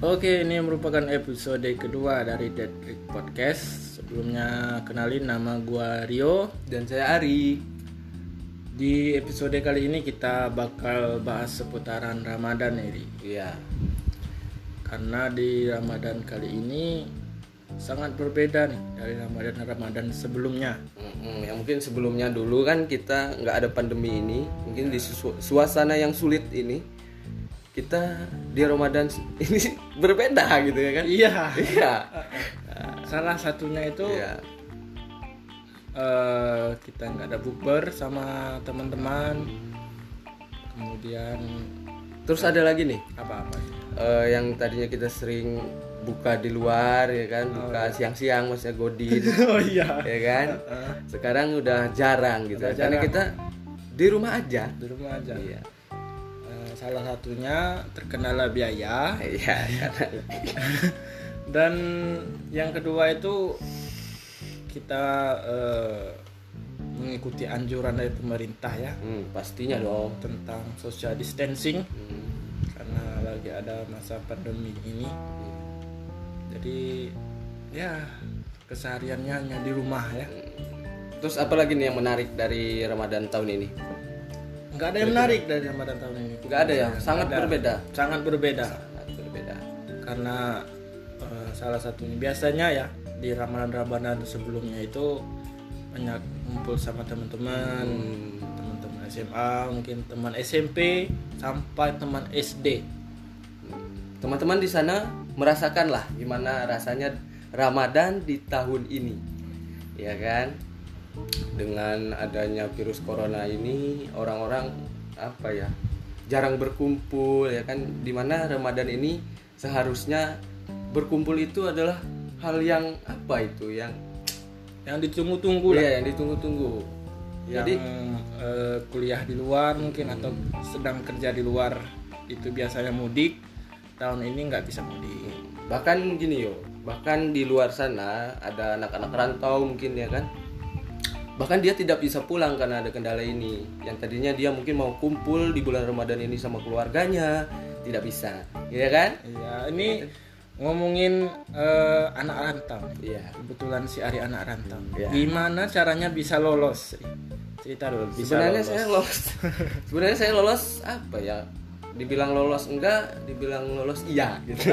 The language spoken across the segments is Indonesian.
Oke, ini merupakan episode kedua dari Dead Trick Podcast. Sebelumnya kenalin nama gua Rio. Dan saya Ari. Di episode kali ini kita bakal bahas seputaran Ramadan Eri. Iya. Karena di Ramadan kali ini sangat berbeda nih dari Ramadan-Ramadan sebelumnya. Mm-mm, yang mungkin sebelumnya dulu kan kita nggak ada pandemi ini, mungkin di susu- suasana yang sulit ini kita di Ramadan ini berbeda gitu ya kan? Iya. Iya. Salah satunya itu Iya. eh, kita nggak ada bukber sama teman-teman. Kemudian Terus ada lagi nih apa-apa? eh, yang tadinya kita sering buka di luar ya kan, buka siang-siang maksudnya godin Oh iya. ya kan? Sekarang udah jarang gitu. Udah Karena jarang. kita di rumah aja. Di rumah aja. Iya. Salah satunya terkendala biaya. Karena dan yang kedua itu kita eh, mengikuti anjuran dari pemerintah ya. Hmm, pastinya dong. tentang social distancing. Hmm. karena lagi ada masa pandemi ini. Jadi ya kesehariannya hanya di rumah ya. Terus apa lagi nih yang menarik dari Ramadan tahun ini? Nggak ada yang menarik dari Ramadan tahun ini Nggak ada ya, sangat ada. berbeda. sangat berbeda Sangat berbeda. karena eh, salah satunya biasanya ya di ramadan-ramadan sebelumnya itu banyak ngumpul sama teman-teman Hmm. teman-teman SMA mungkin teman SMP sampai teman SD Teman-teman di sana merasakan lah gimana rasanya Ramadan di tahun ini, ya kan? Dengan adanya virus corona ini, orang-orang apa ya jarang berkumpul, ya kan? Di mana Ramadan ini seharusnya berkumpul itu adalah hal yang apa itu yang yang ditunggu-tunggu lah Iya, yang ditunggu-tunggu. yang Jadi eh, kuliah di luar mungkin atau sedang kerja di luar itu biasanya mudik tahun ini nggak bisa mudik bahkan gini yo, bahkan di luar sana ada anak-anak rantau mungkin ya kan. Bahkan dia tidak bisa pulang karena ada kendala ini. Yang tadinya dia mungkin mau kumpul di bulan Ramadan ini sama keluarganya, tidak bisa. Iya kan? Iya ini ngomongin eh, anak rantau Iya. kebetulan si Ari anak rantau Iya. gimana caranya bisa lolos Ri? cerita dulu bisa Sebenarnya lolos. saya lolos. Sebenarnya saya lolos apa ya? Dibilang lolos enggak, dibilang lolos iya gitu.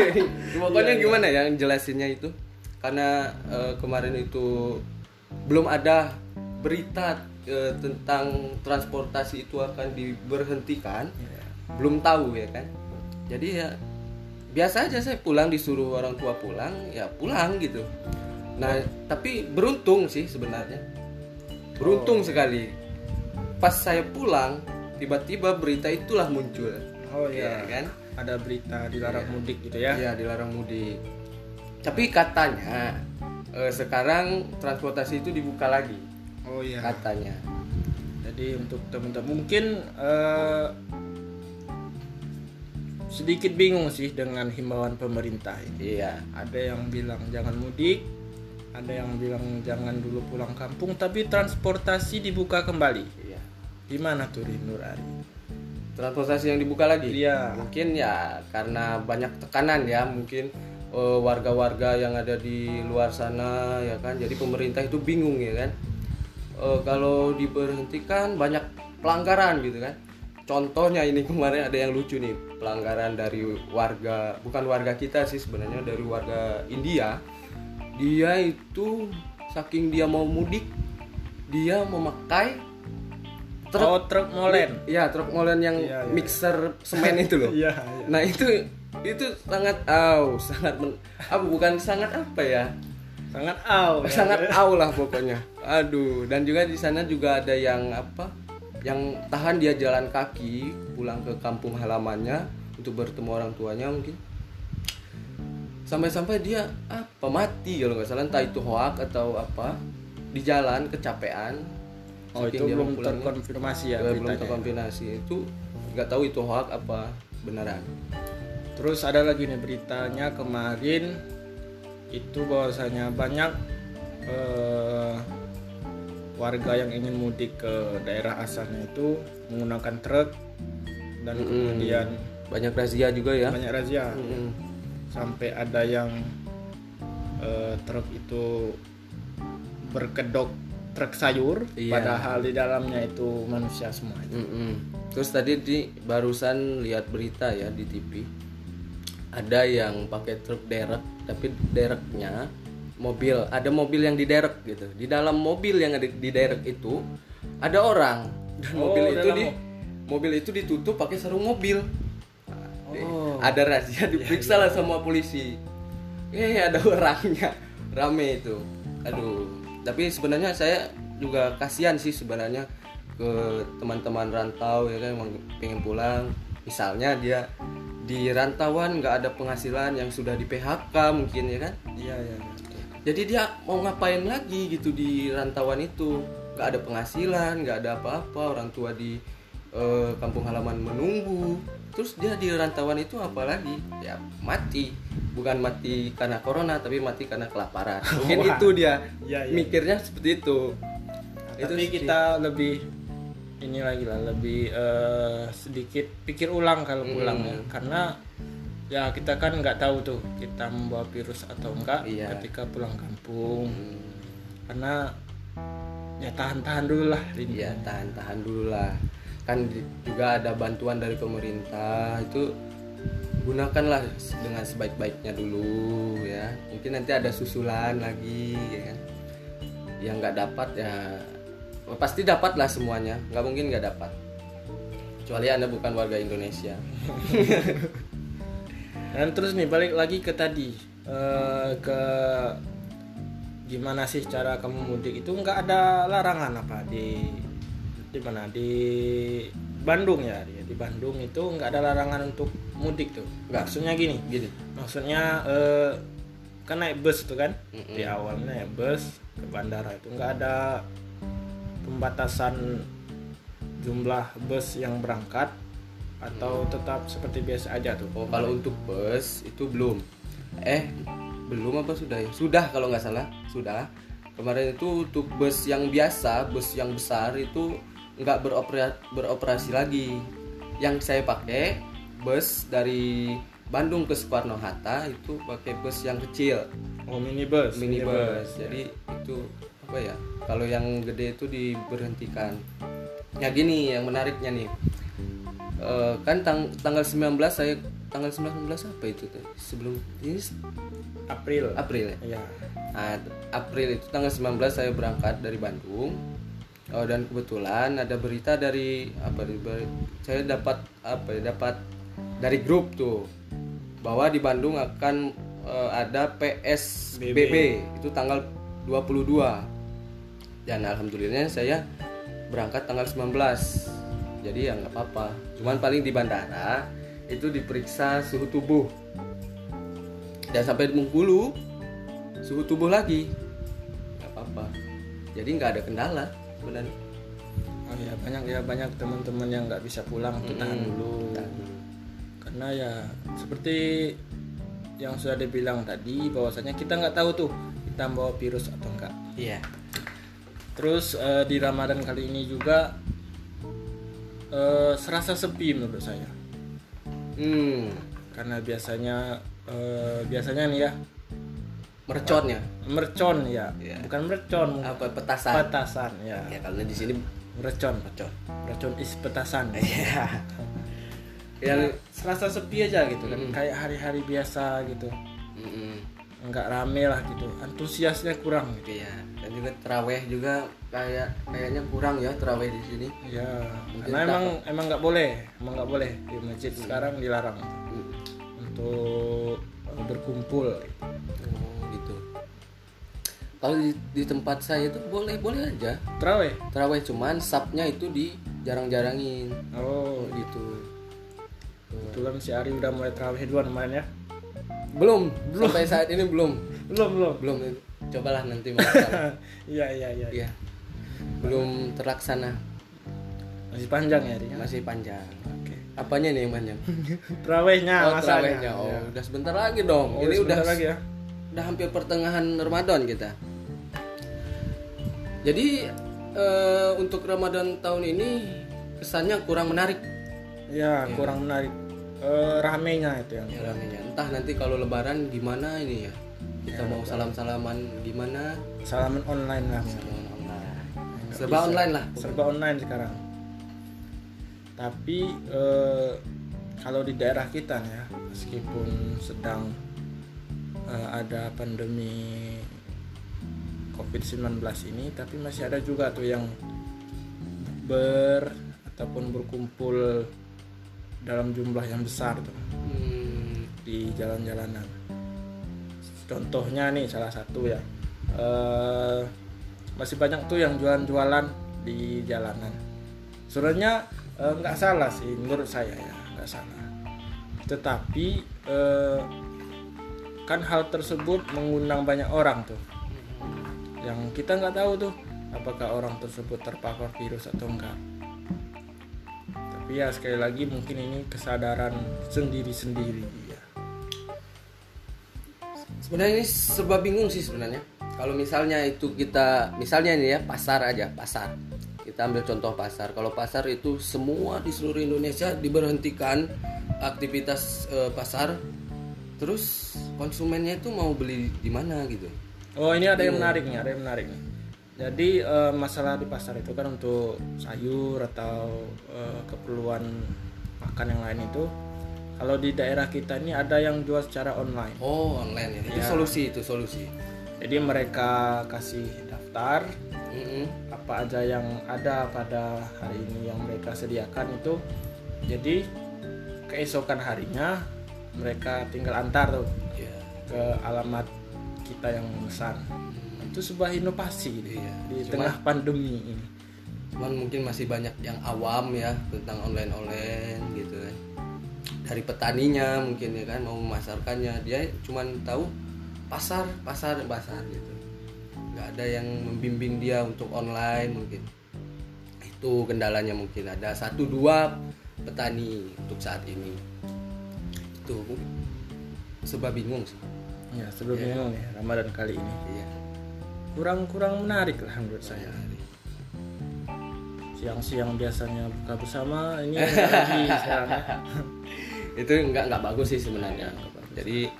Pokoknya gimana ya jelasinnya itu? Karena eh, kemarin itu belum ada berita eh, tentang transportasi itu akan diberhentikan. Iya. Belum tahu ya kan. Jadi ya biasa aja saya pulang disuruh orang tua pulang, ya pulang gitu. Nah, tapi beruntung sih sebenarnya. Beruntung sekali. Pas saya pulang, tiba-tiba berita itulah muncul. oh Ya iya kan? ada berita dilarang mudik gitu ya Ya, dilarang mudik. Tapi katanya eh, sekarang transportasi itu dibuka lagi, oh iya katanya. jadi untuk teman-teman mungkin eh, sedikit bingung sih dengan himbauan pemerintah ini Iya. ada yang bilang jangan mudik ada yang bilang jangan dulu pulang kampung tapi transportasi dibuka kembali Iya. gimana tuh Ri, Nur Ari Transportasi yang dibuka lagi. Iya. Mungkin ya karena banyak tekanan ya, mungkin warga-warga yang ada di luar sana ya kan. Jadi pemerintah itu bingung ya kan. Eh, kalau diberhentikan banyak pelanggaran gitu kan. Contohnya ini kemarin ada yang lucu nih, pelanggaran dari warga bukan warga kita sih sebenarnya dari warga India. Dia itu saking dia mau mudik, dia memakai truk oh truk molen Iya, truk molen yang Iya, iya, mixer semen itu loh. iya iya. Nah, itu itu sangat au, sangat men, apa bukan sangat apa ya? sangat aw ya. Sangat au lah pokoknya. Aduh, dan juga di sana juga ada yang apa? Yang tahan dia jalan kaki pulang ke kampung halamannya untuk bertemu orang tuanya mungkin. Sampai-sampai dia apa mati kalau nggak salah entah itu hoak atau apa di jalan kecapean. oh itu belum terkonfirmasi ya Ya, belum terkonfirmasi itu nggak tahu itu hoax apa beneran Terus ada lagi nih beritanya kemarin itu bahwasanya banyak eh, warga yang ingin mudik ke daerah asalnya itu menggunakan truk dan kemudian banyak razia juga ya banyak razia Mm-mm. sampai ada yang eh, truk itu berkedok truk sayur Iya. padahal di dalamnya itu manusia semua Mm-mm. Terus tadi di barusan lihat berita ya di TV. Ada yang pakai truk derek, tapi dereknya mobil. Ada mobil yang diderek gitu. Di dalam mobil yang ada di derek itu ada orang. Dan Oh, mobil itu di mo- mobil itu ditutup pakai sarung mobil. Oh. Ada razia diperiksa lah sama polisi. Eh ada orangnya. Rame itu. Aduh. Tapi sebenarnya saya juga kasihan sih sebenarnya ke teman-teman rantau ya kan pengen pulang. Misalnya dia di rantauan nggak ada penghasilan yang sudah di PHK mungkin ya kan. iya iya Jadi dia mau ngapain lagi gitu di rantauan itu? Nggak ada penghasilan, nggak ada apa-apa. Orang tua di eh, kampung halaman menunggu. Terus dia di rantauan itu apa lagi? Ya mati. Bukan mati karena corona, tapi mati karena kelaparan. Mungkin Wah. itu dia Iya, iya. mikirnya seperti itu. Itu tapi sih. kita lebih ini lagi lah lebih eh, sedikit pikir ulang kalau pulang ya. Karena ya kita kan nggak tahu tuh kita membawa virus atau enggak Iya. ketika pulang kampung. Hmm, karena ya tahan-tahan dulu lah ini ya tahan-tahan dulu lah. Kan juga ada bantuan dari pemerintah. Itu gunakanlah dengan sebaik-baiknya dulu ya. Mungkin nanti ada susulan lagi ya. Kan yang nggak dapat ya pasti dapat lah semuanya. Nggak mungkin nggak dapat. Kecuali anda bukan warga Indonesia. Dan terus nih balik lagi ke tadi. Eh, ke gimana sih cara kamu mudik itu nggak ada larangan apa? Di di mana? Di Bandung ya di, di Bandung itu nggak ada larangan untuk mudik tuh. Nggak. maksudnya gini gini. maksudnya eh, kan naik bus tuh kan? Mm-mm. di awalnya naik bus ke bandara itu nggak ada pembatasan jumlah bus yang berangkat atau tetap seperti biasa aja tuh? Oh kalau untuk bus itu belum. Eh belum apa sudah ya? Sudah kalau nggak salah. Sudah. Kemarin itu untuk bus yang biasa bus yang besar itu nggak beropera- beroperasi lagi. Yang saya pakai bus dari Bandung ke Soekarno Hatta itu pakai bus yang kecil. Oh minibus. minibus. Jadi itu apa ya kalau yang gede itu diberhentikan. Ya gini yang menariknya nih. Eh, kan tang- tanggal 19 saya tanggal 19 apa itu tuh sebelum ini April. April ya? Ya Nah, April itu tanggal 19 saya berangkat dari Bandung. Oh, dan kebetulan ada berita dari apa saya dapat apa ya dapat dari grup tuh bahwa di Bandung akan eh, ada PSBB itu tanggal 22 dan alhamdulillah saya berangkat tanggal 19 jadi ya nggak apa-apa. Cuman paling di bandara itu diperiksa suhu tubuh. Dan sampai di Bengkulu suhu tubuh lagi. Nggak apa-apa. Jadi nggak ada kendala sebenarnya. Oh ya banyak ya banyak teman-teman yang nggak bisa pulang tuh tahan Mm-mm. dulu. Tahan dulu. karena ya seperti yang sudah dibilang tadi bahwasanya kita nggak tahu tuh kita bawa virus atau enggak iya terus eh, di Ramadan kali ini juga eh, serasa sepi menurut saya. Hmm. Karena biasanya eh, biasanya nih ya. Merconnya mercon ya. Iya. bukan mercon apa petasan? petasan ya. Ya kalau di sini mercon. mercon. Mercon is petasan. Iya. yang serasa sepi aja gitu kan. Mm-mm. kayak hari-hari biasa gitu. Nggak rame lah gitu. Antusiasnya kurang gitu Iya, dan juga teraweh juga kayak kayaknya kurang ya teraweh di sini. ya Mungkin karena tak- emang emang nggak boleh emang nggak boleh. Di masjid sekarang dilarang. Hmm. untuk eh, berkumpul. Oh gitu. Kalau di, di tempat saya itu boleh boleh aja. Terawih? Teraweh cuman sabnya itu di jarang-jarangin. Oh. Gitu. kebetulan si Ari udah mulai terawih duluan kemarin ya Belum, belum sampai saat ini belum. belum belum Belum. Cobalah nanti iya iya iya Iya. Belum terlaksana, masih panjang ya Ari ya? masih panjang. oke Apanya nih yang panjang? terawihnya oh, terawihnya. Oh, Ya. udah sebentar lagi dong. Oh, ini udah lagi ya udah hampir pertengahan Ramadan kita. Jadi eh, untuk Ramadan tahun ini kesannya kurang menarik. ya kurang menarik eh, ramenya itu yang ya ramenya. Entah nanti kalau lebaran gimana ini ya? Kita mau salam salaman gimana? Salaman online lah. Salaman online. Serba online lah. Serba online sekarang. Tapi eh, kalau di daerah kita ya meskipun sedang eh, ada pandemi COVID-19 ini tapi masih ada juga tuh yang ber ataupun berkumpul dalam jumlah yang besar tuh Hmm, di jalan-jalanan. Contohnya nih salah satu ya, eh, masih banyak tuh yang jualan-jualan di jalanan. Sebenarnya eh, nggak salah sih menurut saya ya, nggak salah. Tetapi eh, kan hal tersebut mengundang banyak orang tuh, yang kita nggak tahu tuh apakah orang tersebut terpapar virus atau enggak. Tapi ya sekali lagi mungkin ini kesadaran sendiri-sendiri ya. sebenarnya ini serba bingung sih sebenarnya. Kalau misalnya itu kita misalnya nih ya pasar aja pasar. Kita ambil contoh pasar. Kalau pasar itu semua di seluruh Indonesia diberhentikan aktivitas eh, pasar. Terus konsumennya itu mau beli di mana gitu. Oh ini ada yang menarik nih, ada yang menarik nih. Jadi eh, masalah di pasar itu kan untuk sayur atau eh, keperluan makan yang lain itu, kalau di daerah kita ini ada yang jual secara online. oh online ya itu Ya. solusi itu solusi Jadi mereka kasih daftar Mm-mm. apa aja yang ada pada hari ini yang mereka sediakan itu. Jadi keesokan harinya mereka tinggal antar tuh Ya. ke alamat kita yang memesan. Itu sebuah inovasi Iya. di Cuma- tengah pandemi. ini. cuman mungkin masih banyak yang awam ya tentang online online gitu kan dari petaninya mungkin ya kan mau memasarkannya. Dia cuman tahu pasar pasar pasar gitu. Nggak ada yang membimbing dia untuk online mungkin. Itu kendalanya mungkin. Ada satu dua petani untuk saat ini. Itu. Sebab bingung sih Ya sebelumnya nih Ramadan kali ini iya kurang-kurang menarik lah menurut saya. Siang-siang biasanya buka bersama ini lagi sekarang ya. itu nggak nggak bagus sih sebenarnya jadi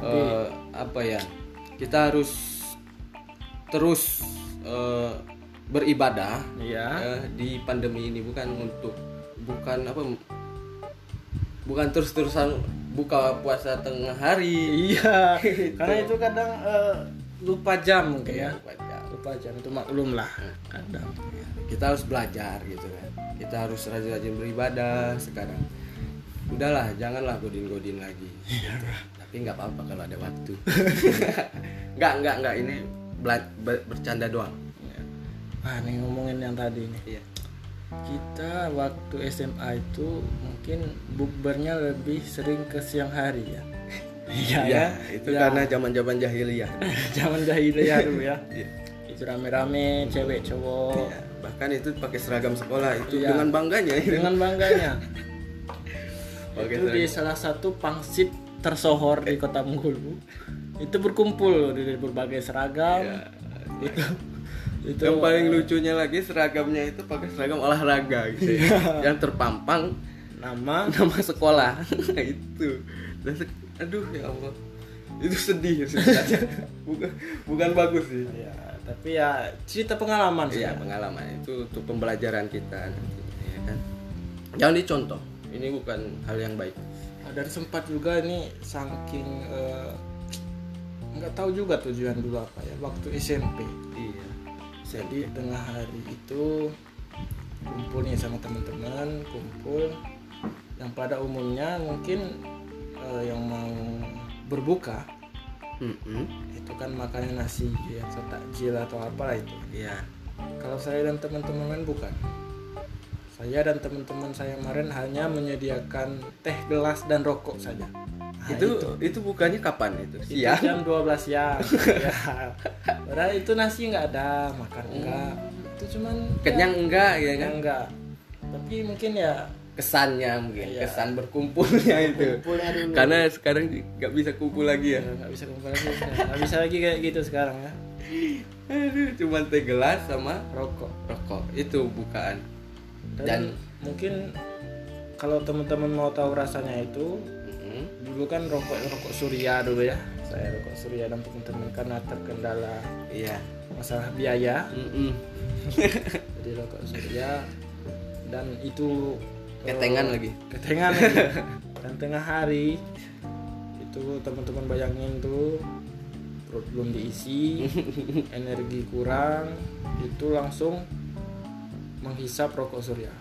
eh, apa ya kita harus terus eh, beribadah Iya. eh, di pandemi ini bukan untuk bukan apa bukan terus terusan buka puasa tengah hari Iya. Karena itu kadang eh, lupa jam mungkin ya. Lupa jam. Lupa jam itu maklum lah kadang. kita harus belajar gitu kan kita harus rajin-rajin beribadah sekarang udahlah janganlah godin-godin lagi gitu. tapi nggak apa-apa kalau ada waktu nggak nggak nggak ini bercanda doang Ya. Ah, nih ngomongin yang tadi nih. iya Kita waktu SMA itu mungkin bukbernya lebih sering ke siang hari ya. Iya ya. itu Ya. karena zaman-zaman jahiliyah Zaman jahiliyah dulu ya. Iya. Itu rame-rame cewek cowok Iya. bahkan itu pakai seragam sekolah itu Iya. dengan bangganya dengan bangganya. Pakai itu di salah satu pangsit tersohor di Kota Bengkulu. Itu berkumpul di berbagai seragam. Iya. Itu itu yang paling lucunya lagi seragamnya itu pakai seragam olahraga gitu ya. yang terpampang nama? nama sekolah. Itu. Dan se- aduh ya Allah. Itu sedih sebenarnya bukan bukan bagus sih. Ya, tapi ya cerita pengalaman sih. Iya pengalaman. Itu untuk pembelajaran kita nantinya ya kan? Jangan dicontoh ini bukan hal yang baik. Dan sempat juga ini saking eh, nggak tahu juga tujuan dulu apa ya waktu SMP iya jadi tengah hari itu kumpul nih sama teman-teman kumpul. Yang pada umumnya mungkin eh, yang mau berbuka Mm-mm. itu kan makannya nasi ya atau takjil atau apalah itu. Iya. Kalau saya dan teman-teman bukan. Saya dan teman-teman saya kemarin hanya menyediakan teh gelas dan rokok saja. Nah, itu, itu bukannya kapan itu? Itu siang? jam 12 siang. Ya. Padahal itu nasi nggak ada makan enggak itu cuman kenyang enggak ya ya, kan? enggak tapi mungkin ya kesannya mungkin Iya. kesan berkumpulnya itu. Kumpulnya dulu. Karena sekarang nggak bisa kumpul lagi ya? Ya, nggak bisa kumpul lagi nggak bisa lagi kayak gitu sekarang ya. Aduh cuma teh gelas sama rokok. rokok. Itu bukaan. Dan, Dan- mungkin kalau teman-teman mau tahu rasanya itu Mm-mm. dulu kan rokok rokok surya dulu ya saya rokok surya dan teman-teman karena terkendala iya. masalah biaya. Mm-mm. jadi rokok surya dan itu ketengan lagi. ketengan lagi. dan tengah hari itu teman-teman bayangin tuh perut belum diisi energi kurang itu langsung menghisap rokok surya.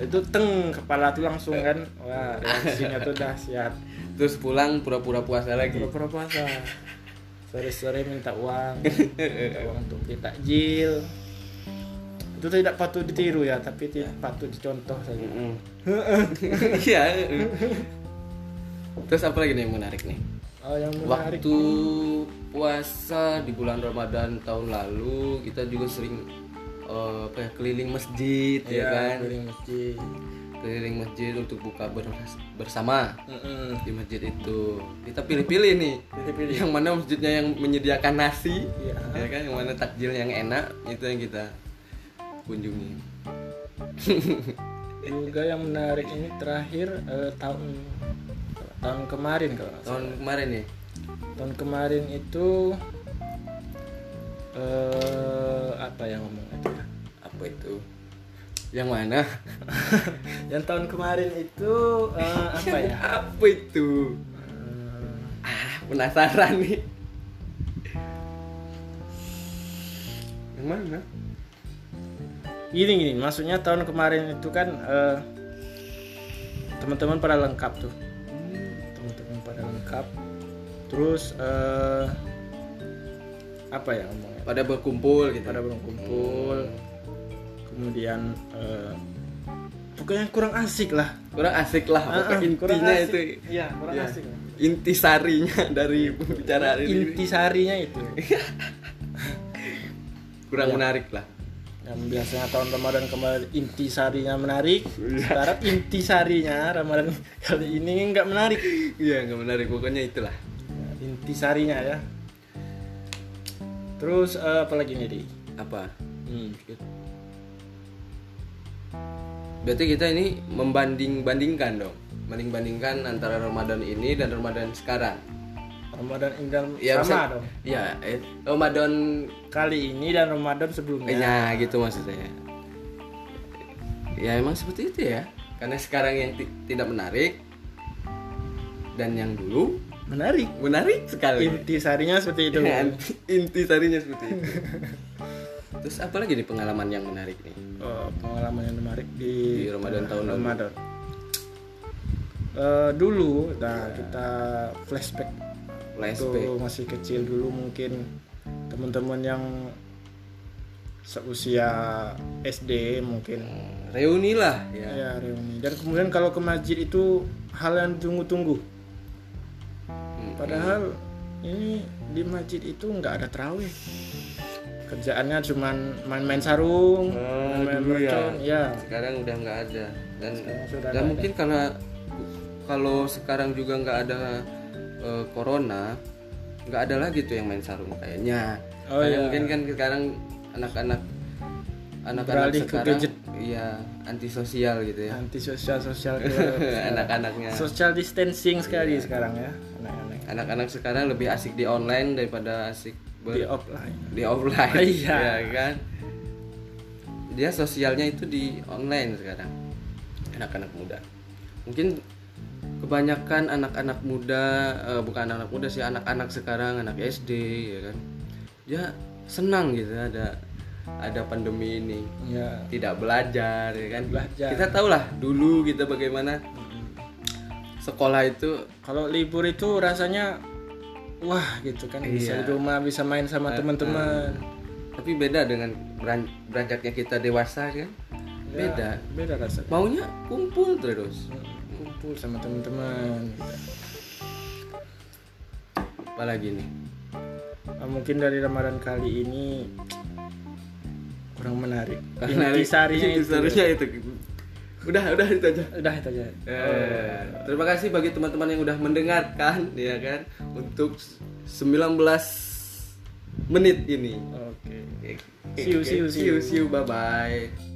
Itu teng kepala tuh langsung kan. Wah reaksinya tuh dahsyat terus pulang pura-pura puasa lagi. Pura-pura puasa. Sore-sore minta uang. Minta uang untuk beli takjil. Itu tidak patut ditiru ya tapi tidak patut dicontoh saja. Iya. Terus apa lagi nih yang menarik nih? Oh yang menarik waktu puasa di bulan Ramadan tahun lalu kita juga sering eh, apa ya keliling masjid ya, ya kan? keliling masjid keliling masjid untuk buka ber- bersama. Mm-mm. di masjid itu. Kita pilih-pilih nih. Pilih-pilih. yang mana masjidnya yang menyediakan nasi Iya. ya kan? Yang mana takjil yang enak itu yang kita kunjungi. Juga yang menarik ini terakhir eh, tahun tahun kemarin kalau tahun kemarin ya? Tahun kemarin itu eh apa yang ngomong ya apa itu yang mana? Yang tahun kemarin itu eh, apa ya? Apa itu? Eh, ah penasaran nih. Yang mana? Gini gini. Maksudnya tahun kemarin itu kan eh, teman-teman pada lengkap tuh. Teman-teman pada lengkap. Terus eh, apa ya ngomongnya? Pada berkumpul gitu. Pada belum kumpul kemudian eh, pokoknya kurang asik lah. Kurang asik lah Ah, pokoknya kurang intinya asik. itu. Iya kurang Ya. asik lah. intisarinya dari pembicaraan ini. Intisarinya itu. Kurang menarik lah. Yang biasanya tahun Ramadan kemarin intisarinya menarik. Iya. sekarang intisarinya Ramadan kali ini nggak menarik. Iya nggak menarik. Pokoknya itulah. Intisarinya ya. Terus eh, apa lagi nih di? Apa? Hmm. Berarti kita ini membanding bandingkan dong. Banding bandingkan antara Ramadan ini dan Ramadan sekarang. Ramadan ini dan ya sama maksud- dong. ya eh, Ramadan kali ini dan Ramadan sebelumnya. Ya gitu maksudnya. Ya emang seperti itu ya. Karena sekarang yang ti- tidak menarik dan yang dulu menarik. menarik sekali. Intisarinya seperti itu. Ya, inti sarinya seperti itu terus apa lagi nih pengalaman yang menarik nih? Oh, pengalaman yang menarik di, Di Ramadan tahun lalu. Ramadan. Eh, dulu, nah kita flashback. Flashback. Waktu masih kecil dulu mungkin teman-teman yang seusia SD mungkin. Reuni lah ya. Ya reuni. Dan kemudian kalau ke masjid itu hal yang tunggu-tunggu Hmm. padahal ini di masjid itu nggak ada terawih kerjaannya cuman main-main sarung Oh, main-main dulu ya. mercon ya. Sekarang udah nggak ada. Dan dan mungkin karena kalau sekarang juga nggak ada eh, corona nggak ada lagi tuh yang main sarung kayaknya. Oh, Karena iya. mungkin kan sekarang anak-anak anak-anak ke sekarang gadget. iya antisosial gitu ya. Anti sosial sosial anak-anaknya. Social distancing sekali sekarang ya anak-anak. Anak-anak sekarang lebih asik di online daripada asik ber- di offline. di offline Iya. ya kan? Dia sosialnya itu di online sekarang anak-anak muda. Mungkin kebanyakan anak-anak muda eh, bukan anak muda sih anak-anak sekarang anak SD ya kan? Dia senang gitu ada ada pandemi ini. Ya tidak belajar ya kan? Belajar. kita tahu lah dulu kita bagaimana sekolah itu. Kalau libur itu rasanya wah gitu kan. Bisa Iya. di rumah bisa main sama teman-teman. tapi beda dengan beran- beranjaknya kita dewasa kan? Ya, beda. beda rasanya. Maunya kumpul terus. Kumpul sama teman-teman. Apalagi nih? Nah, mungkin dari Ramadan kali ini kurang menarik. Intisarinya itu intisarinya itu udah udah itu aja. Udah itu aja. Eh, terima kasih bagi teman-teman yang udah mendengarkan ya kan untuk 19 menit ini. Oke. Oke, See you, see you, see you, see you, bye bye.